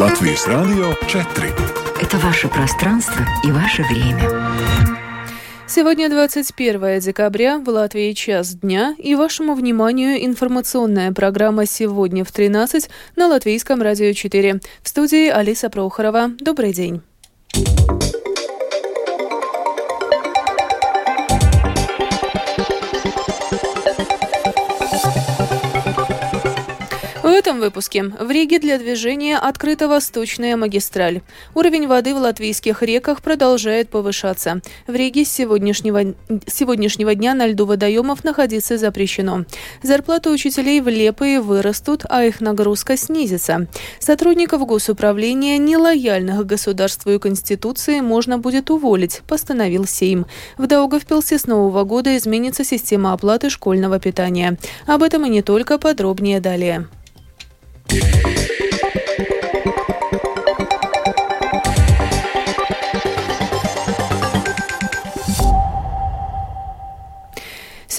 Латвийс Радио 4. Это ваше пространство и ваше время. Сегодня 21 декабря, в Латвии час дня, и вашему вниманию информационная программа «Сегодня в 13» на Латвийском радио 4. В студии Алиса Прохорова. Добрый день. Выпуске в Риге для движения открыта Восточная магистраль. Уровень воды в латвийских реках продолжает повышаться. В Риге с сегодняшнего, с сегодняшнего дня на льду водоемов находиться запрещено. Зарплаты учителей в Лепые вырастут, а их нагрузка снизится. Сотрудников госуправления, нелояльных государству и Конституции, можно будет уволить, постановил Сейм. В Даугавпилсе с нового года изменится система оплаты школьного питания. Об этом и не только, подробнее далее. Yeah.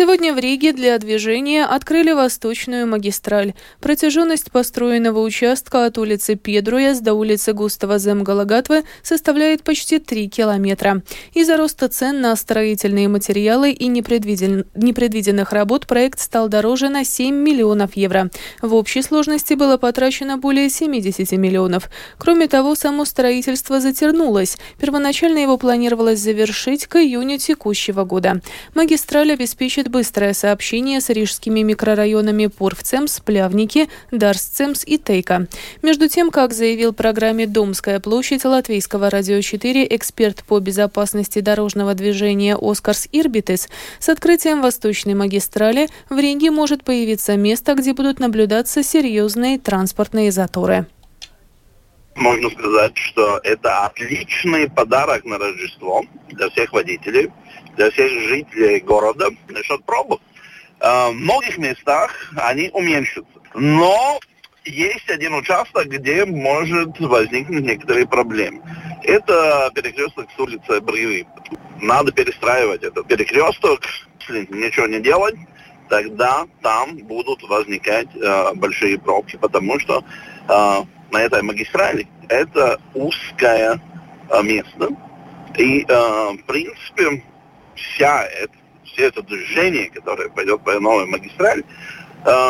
Сегодня в Риге для движения открыли Восточную магистраль. Протяженность построенного участка от улицы Педруяс до улицы Густава Земгалагатвы составляет почти 3 километра. Из-за роста цен на строительные материалы и непредвиден... непредвиденных работ проект стал дороже на 7 миллионов евро. В общей сложности было потрачено более 70 миллионов. Кроме того, само строительство затянулось. Первоначально его планировалось завершить к июню текущего года. Магистраль обеспечит быстрое сообщение с рижскими микрорайонами Пурвцемс, Плявники, Дарсцемс и Тейка. Между тем, как заявил программе «Домская площадь» Латвийского радио 4 эксперт по безопасности дорожного движения Оскарс Ирбитес, с открытием Восточной магистрали в Риге может появиться место, где будут наблюдаться серьезные транспортные заторы можно сказать, что это отличный подарок на Рождество для всех водителей, для всех жителей города насчет пробок. Э, в многих местах они уменьшатся. Но есть один участок, где может возникнуть некоторые проблемы. Это перекресток с улицы Бривы. Надо перестраивать этот перекресток, если ничего не делать, тогда там будут возникать э, большие пробки, потому что э, на этой магистрали это узкое э, место. И, э, в принципе, вся это, все это движение, которое пойдет по новой магистрали, э,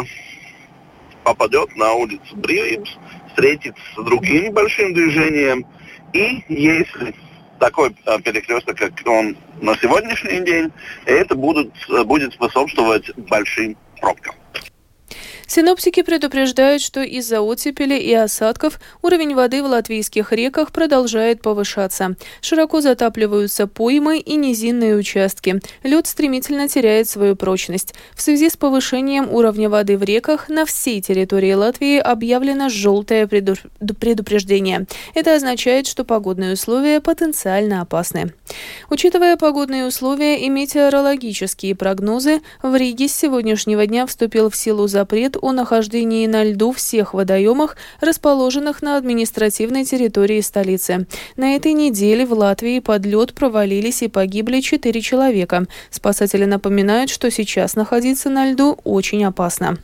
попадет на улицу Бривипс, встретится с другим большим движением, и если такой э, перекресток, как он на сегодняшний день, это будут, будет способствовать большим пробкам. Синоптики предупреждают, что из-за оттепели и осадков уровень воды в латвийских реках продолжает повышаться. Широко затапливаются поймы и низинные участки. Лед стремительно теряет свою прочность. В связи с повышением уровня воды в реках на всей территории Латвии объявлено желтое предупреждение. Это означает, что погодные условия потенциально опасны. Учитывая погодные условия и метеорологические прогнозы, в Риге с сегодняшнего дня вступил в силу запрет о нахождении на льду всех водоемах, расположенных на административной территории столицы. На этой неделе в Латвии под лед провалились и погибли четыре человека. Спасатели напоминают, что сейчас находиться на льду очень опасно.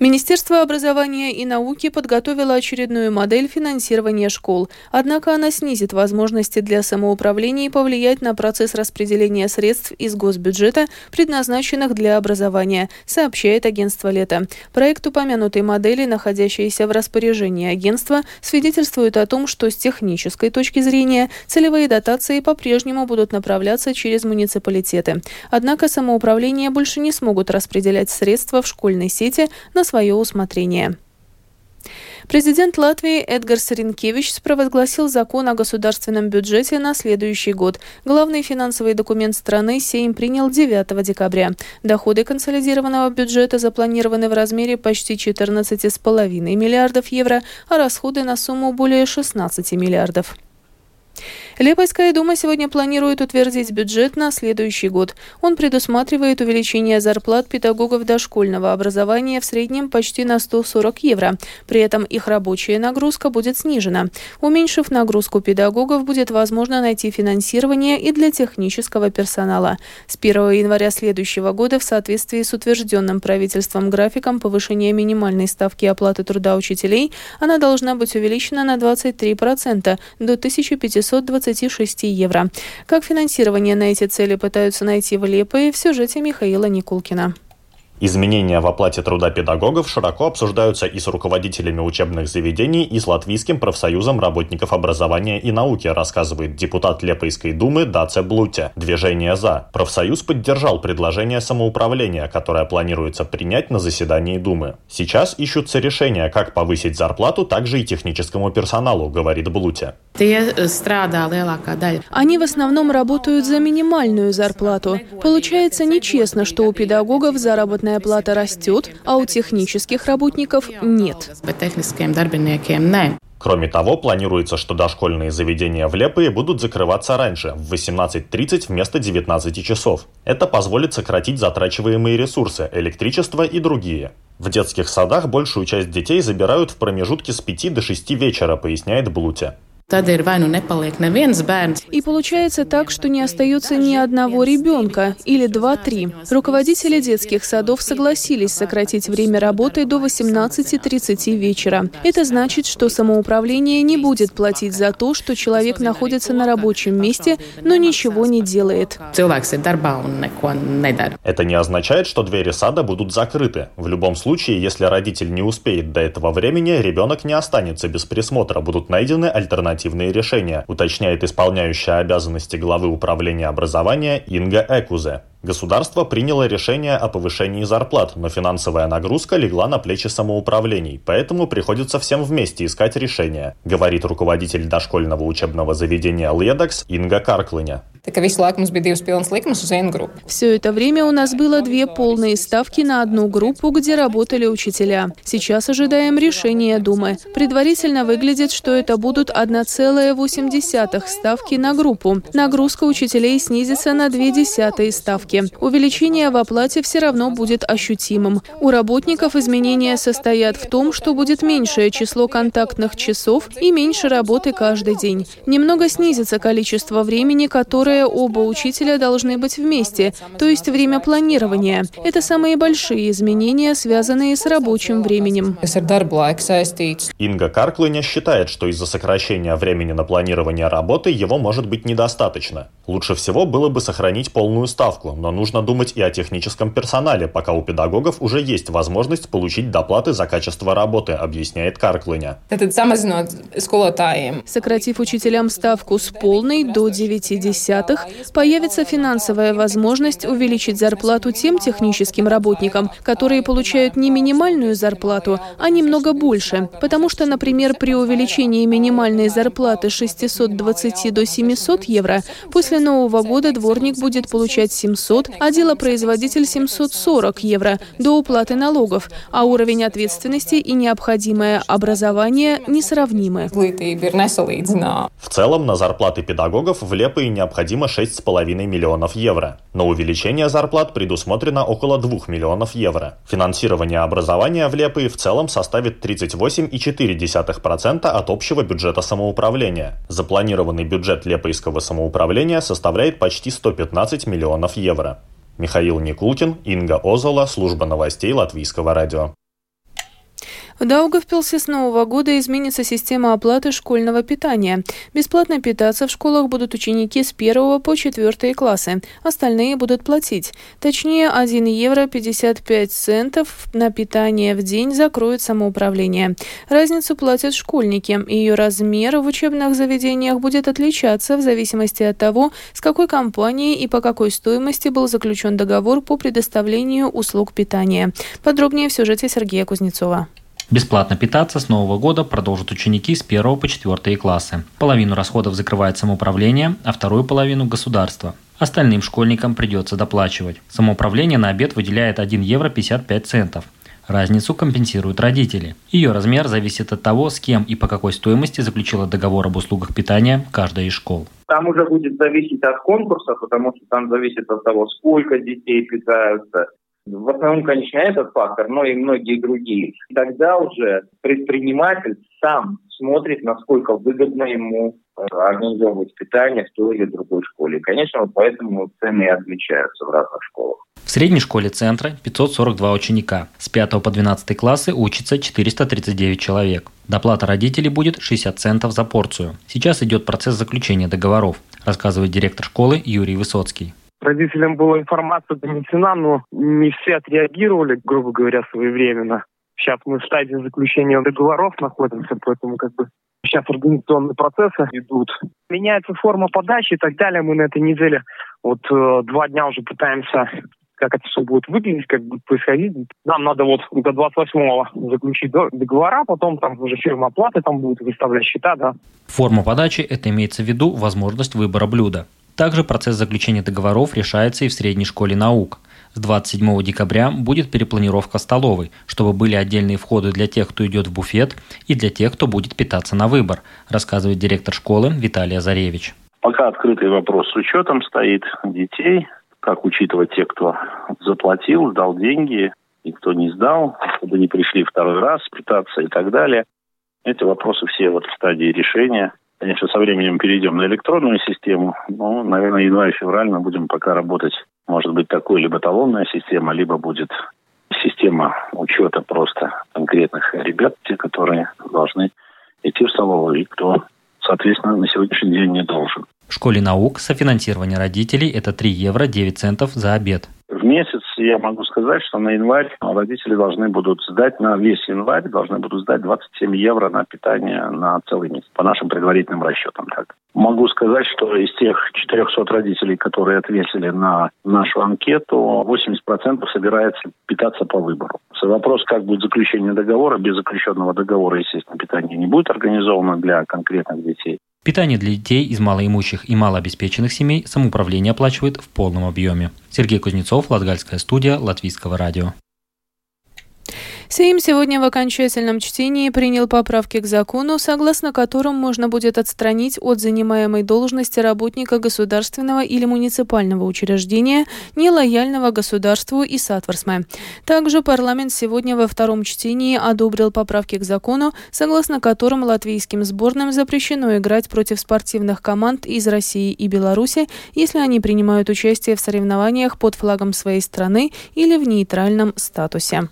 Министерство образования и науки подготовило очередную модель финансирования школ. Однако она снизит возможности для самоуправления и повлиять на процесс распределения средств из госбюджета, предназначенных для образования, сообщает агентство «Лето». Проект упомянутой модели, находящийся в распоряжении агентства, свидетельствует о том, что с технической точки зрения целевые дотации по-прежнему будут направляться через муниципалитеты. Однако самоуправление больше не смогут распределять средства в школьной сети на свое усмотрение. Президент Латвии Эдгар Саренкевич провозгласил закон о государственном бюджете на следующий год. Главный финансовый документ страны Сейм принял 9 декабря. Доходы консолидированного бюджета запланированы в размере почти 14,5 миллиардов евро, а расходы на сумму более 16 миллиардов. Лепойская дума сегодня планирует утвердить бюджет на следующий год. Он предусматривает увеличение зарплат педагогов дошкольного образования в среднем почти на 140 евро. При этом их рабочая нагрузка будет снижена. Уменьшив нагрузку педагогов, будет возможно найти финансирование и для технического персонала. С 1 января следующего года в соответствии с утвержденным правительством графиком повышения минимальной ставки оплаты труда учителей, она должна быть увеличена на 23% до 1520 26 евро. Как финансирование на эти цели пытаются найти в Лепое, в сюжете Михаила Никулкина. Изменения в оплате труда педагогов широко обсуждаются и с руководителями учебных заведений, и с Латвийским профсоюзом работников образования и науки, рассказывает депутат Лепойской думы Даце Блуте. Движение «За». Профсоюз поддержал предложение самоуправления, которое планируется принять на заседании Думы. Сейчас ищутся решения, как повысить зарплату также и техническому персоналу, говорит Блуте. Они в основном работают за минимальную зарплату. Получается нечестно, что у педагогов заработная плата растет, а у технических работников нет. Кроме того, планируется, что дошкольные заведения в Лепые будут закрываться раньше, в 18.30 вместо 19 часов. Это позволит сократить затрачиваемые ресурсы, электричество и другие. В детских садах большую часть детей забирают в промежутке с 5 до 6 вечера, поясняет Блуте. И получается так, что не остается ни одного ребенка, или два-три. Руководители детских садов согласились сократить время работы до 18.30 вечера. Это значит, что самоуправление не будет платить за то, что человек находится на рабочем месте, но ничего не делает. Это не означает, что двери сада будут закрыты. В любом случае, если родитель не успеет до этого времени, ребенок не останется без присмотра, будут найдены альтернативы альтернативные решения, уточняет исполняющая обязанности главы управления образования Инга Экузе. Государство приняло решение о повышении зарплат, но финансовая нагрузка легла на плечи самоуправлений, поэтому приходится всем вместе искать решение, говорит руководитель дошкольного учебного заведения «Ледокс» Инга Карклыня. Все это время у нас было две полные ставки на одну группу, где работали учителя. Сейчас ожидаем решения Думы. Предварительно выглядит, что это будут 1,8 ставки на группу. Нагрузка учителей снизится на 2 десятые ставки ставки. Увеличение в оплате все равно будет ощутимым. У работников изменения состоят в том, что будет меньшее число контактных часов и меньше работы каждый день. Немного снизится количество времени, которое оба учителя должны быть вместе, то есть время планирования. Это самые большие изменения, связанные с рабочим временем. Инга Карклыня считает, что из-за сокращения времени на планирование работы его может быть недостаточно. Лучше всего было бы сохранить полную ставку, но нужно думать и о техническом персонале, пока у педагогов уже есть возможность получить доплаты за качество работы, объясняет Карклыня. Сократив учителям ставку с полной до 9 десятых, появится финансовая возможность увеличить зарплату тем техническим работникам, которые получают не минимальную зарплату, а немного больше. Потому что, например, при увеличении минимальной зарплаты 620 до 700 евро, после Нового года дворник будет получать 700 700, а делопроизводитель 740 евро до уплаты налогов, а уровень ответственности и необходимое образование несравнимы. В целом на зарплаты педагогов в Лепое необходимо 6,5 миллионов евро. На увеличение зарплат предусмотрено около 2 миллионов евро. Финансирование образования в Лепое в целом составит 38,4% от общего бюджета самоуправления. Запланированный бюджет Лепойского самоуправления составляет почти 115 миллионов евро. Михаил Никулкин, Инга Озола, служба новостей Латвийского радио. В Даугавпилсе с нового года изменится система оплаты школьного питания. Бесплатно питаться в школах будут ученики с 1 по 4 классы. Остальные будут платить. Точнее, 1 евро 55 центов на питание в день закроет самоуправление. Разницу платят школьники. Ее размер в учебных заведениях будет отличаться в зависимости от того, с какой компанией и по какой стоимости был заключен договор по предоставлению услуг питания. Подробнее в сюжете Сергея Кузнецова. Бесплатно питаться с нового года продолжат ученики с 1 по 4 классы. Половину расходов закрывает самоуправление, а вторую половину – государство. Остальным школьникам придется доплачивать. Самоуправление на обед выделяет 1 евро 55 центов. Разницу компенсируют родители. Ее размер зависит от того, с кем и по какой стоимости заключила договор об услугах питания каждая из школ. Там уже будет зависеть от конкурса, потому что там зависит от того, сколько детей питаются. В основном, конечно, этот фактор, но и многие другие. Тогда уже предприниматель сам смотрит, насколько выгодно ему э, организовывать питание в той или другой школе. Конечно, вот поэтому цены и отличаются в разных школах. В средней школе центра 542 ученика. С 5 по 12 классы учится 439 человек. Доплата родителей будет 60 центов за порцию. Сейчас идет процесс заключения договоров, рассказывает директор школы Юрий Высоцкий. Родителям была информация донесена, но не все отреагировали, грубо говоря, своевременно. Сейчас мы в стадии заключения договоров находимся, поэтому как бы сейчас организационные процессы идут. Меняется форма подачи и так далее. Мы на этой неделе вот э, два дня уже пытаемся как это все будет выглядеть, как будет происходить. Нам надо вот до 28-го заключить договора, потом там уже фирма оплаты там будет выставлять счета, да. Форма подачи – это имеется в виду возможность выбора блюда. Также процесс заключения договоров решается и в средней школе наук. С 27 декабря будет перепланировка столовой, чтобы были отдельные входы для тех, кто идет в буфет, и для тех, кто будет питаться на выбор, рассказывает директор школы Виталий Азаревич. Пока открытый вопрос с учетом стоит детей, как учитывать тех, кто заплатил, сдал деньги, и кто не сдал, чтобы не пришли второй раз питаться и так далее. Эти вопросы все вот в стадии решения. Конечно, со временем перейдем на электронную систему, но, наверное, январь-февраль мы будем пока работать может быть такой либо талонная система, либо будет система учета просто конкретных ребят, те, которые должны идти в столовую, и кто, соответственно, на сегодняшний день не должен. В школе наук софинансирование родителей – это 3 евро 9 центов за обед. В месяц я могу сказать, что на январь родители должны будут сдать, на весь январь должны будут сдать 27 евро на питание на целый месяц, по нашим предварительным расчетам. Так. Могу сказать, что из тех 400 родителей, которые ответили на нашу анкету, 80% собирается питаться по выбору. Вопрос, как будет заключение договора. Без заключенного договора, естественно, питание не будет организовано для конкретных детей. Питание для детей из малоимущих и малообеспеченных семей самоуправление оплачивает в полном объеме. Сергей Кузнецов, Латгальская студия, Латвийского радио. Сейм сегодня в окончательном чтении принял поправки к закону, согласно которым можно будет отстранить от занимаемой должности работника государственного или муниципального учреждения, нелояльного государству и сатворсме. Также парламент сегодня во втором чтении одобрил поправки к закону, согласно которым латвийским сборным запрещено играть против спортивных команд из России и Беларуси, если они принимают участие в соревнованиях под флагом своей страны или в нейтральном статусе.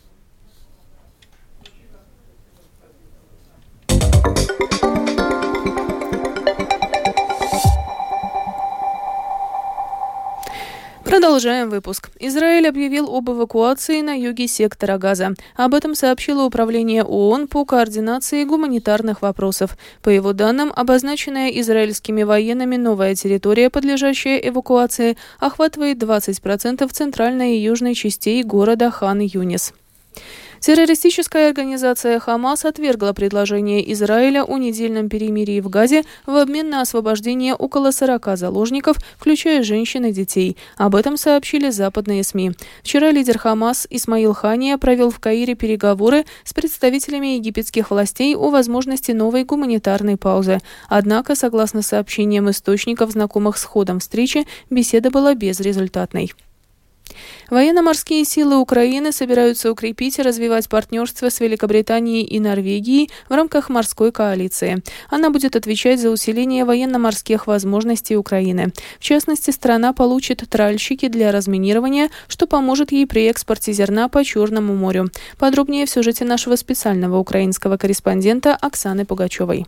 Продолжаем выпуск. Израиль объявил об эвакуации на юге сектора Газа. Об этом сообщило Управление ООН по координации гуманитарных вопросов. По его данным, обозначенная израильскими военными новая территория, подлежащая эвакуации, охватывает 20% центральной и южной частей города Хан-Юнис. Террористическая организация «Хамас» отвергла предложение Израиля о недельном перемирии в Газе в обмен на освобождение около 40 заложников, включая женщин и детей. Об этом сообщили западные СМИ. Вчера лидер «Хамас» Исмаил Хания провел в Каире переговоры с представителями египетских властей о возможности новой гуманитарной паузы. Однако, согласно сообщениям источников, знакомых с ходом встречи, беседа была безрезультатной. Военно-морские силы Украины собираются укрепить и развивать партнерство с Великобританией и Норвегией в рамках морской коалиции. Она будет отвечать за усиление военно-морских возможностей Украины. В частности, страна получит тральщики для разминирования, что поможет ей при экспорте зерна по Черному морю. Подробнее в сюжете нашего специального украинского корреспондента Оксаны Пугачевой.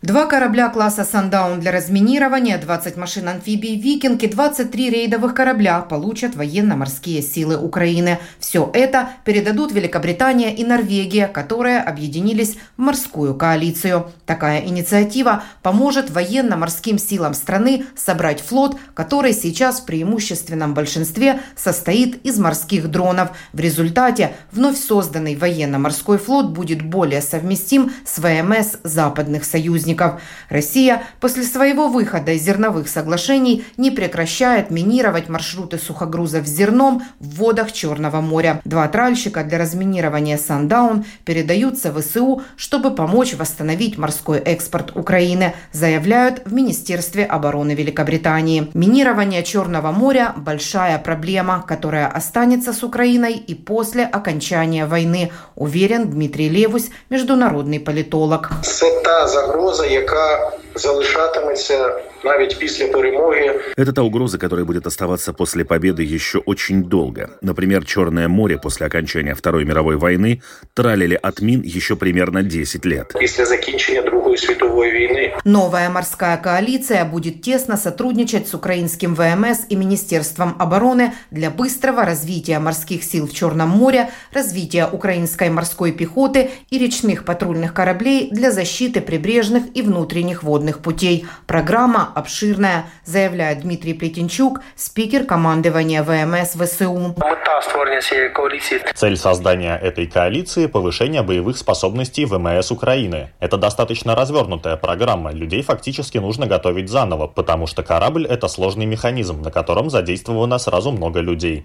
Два корабля класса «Сандаун» для разминирования, 20 машин амфибий «Викинг» и 23 рейдовых корабля получат военно-морские силы Украины. Все это передадут Великобритания и Норвегия, которые объединились в морскую коалицию. Такая инициатива поможет военно-морским силам страны собрать флот, который сейчас в преимущественном большинстве состоит из морских дронов. В результате вновь созданный военно-морской флот будет более совместим с ВМС западных союзников союзников. Россия после своего выхода из зерновых соглашений не прекращает минировать маршруты сухогрузов с зерном в водах Черного моря. Два тральщика для разминирования «Сандаун» передаются в СУ, чтобы помочь восстановить морской экспорт Украины, заявляют в Министерстве обороны Великобритании. Минирование Черного моря – большая проблема, которая останется с Украиной и после окончания войны, уверен Дмитрий Левусь, международный политолог. Це та загроза, яка залишатиметься навіть після перемоги. Это та угроза, которая будет оставаться после победы еще очень долго. Например, Черное море после окончания Второй мировой войны тралили от мин еще примерно 10 лет. Після закінчення Другої світової війни Новая морская коалиция будет тесно сотрудничать с украинским ВМС и Министерством обороны для быстрого развития морских сил в Черном море, развития украинской морской пехоты и речных патрульных кораблей для защиты прибрежных и внутренних водных путей. Программа обширная, заявляет Дмитрий Плетенчук, спикер командования ВМС ВСУ. мета створення цієї коаліції Цель создания этой коалиции – повышение боевых способностей ВМС Украины. Это достаточно развернутая программа, людей фактически нужно готовить заново, потому что корабль – это сложный механизм, на котором задействовано сразу много людей. людей.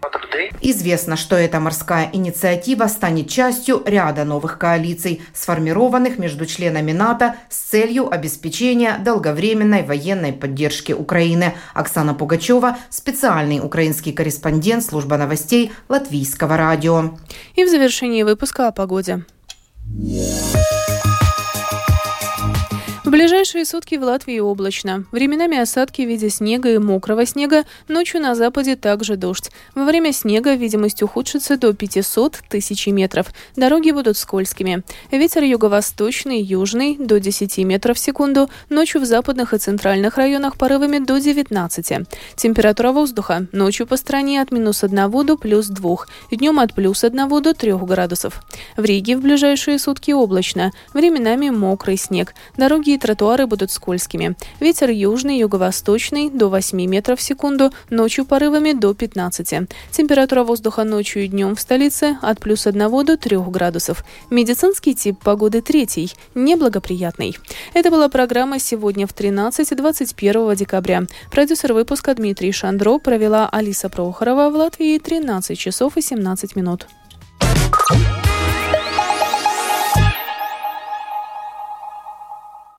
Известно, что эта морская инициатива станет частью ряда новых коалиций, сформированных между членами НАТО с целью обеспечения долговременной военной поддержки Украины. Оксана Пугачева, специальный украинский корреспондент служба новостей Латвийского радио. И в завершении выпуска о погоде. В ближайшие сутки в Латвии облачно. Временами осадки в виде снега и мокрого снега, ночью на западе также дождь. Во время снега видимость ухудшится до 500 тысяч метров. Дороги будут скользкими. Ветер юго-восточный, южный до 10 метров в секунду. Ночью в западных и центральных районах порывами до 19. Температура воздуха ночью по стране от минус 1 до плюс 2. Днем от плюс 1 до 3 градусов. В Риге в ближайшие сутки облачно. Временами мокрый снег. Дороги и тротуары будут скользкими. Ветер южный, юго-восточный до 8 метров в секунду, ночью порывами до 15. Температура воздуха ночью и днем в столице от плюс 1 до 3 градусов. Медицинский тип погоды третий, неблагоприятный. Это была программа «Сегодня в 13-21 декабря». Продюсер выпуска Дмитрий Шандро провела Алиса Прохорова в Латвии 13 часов и 17 минут.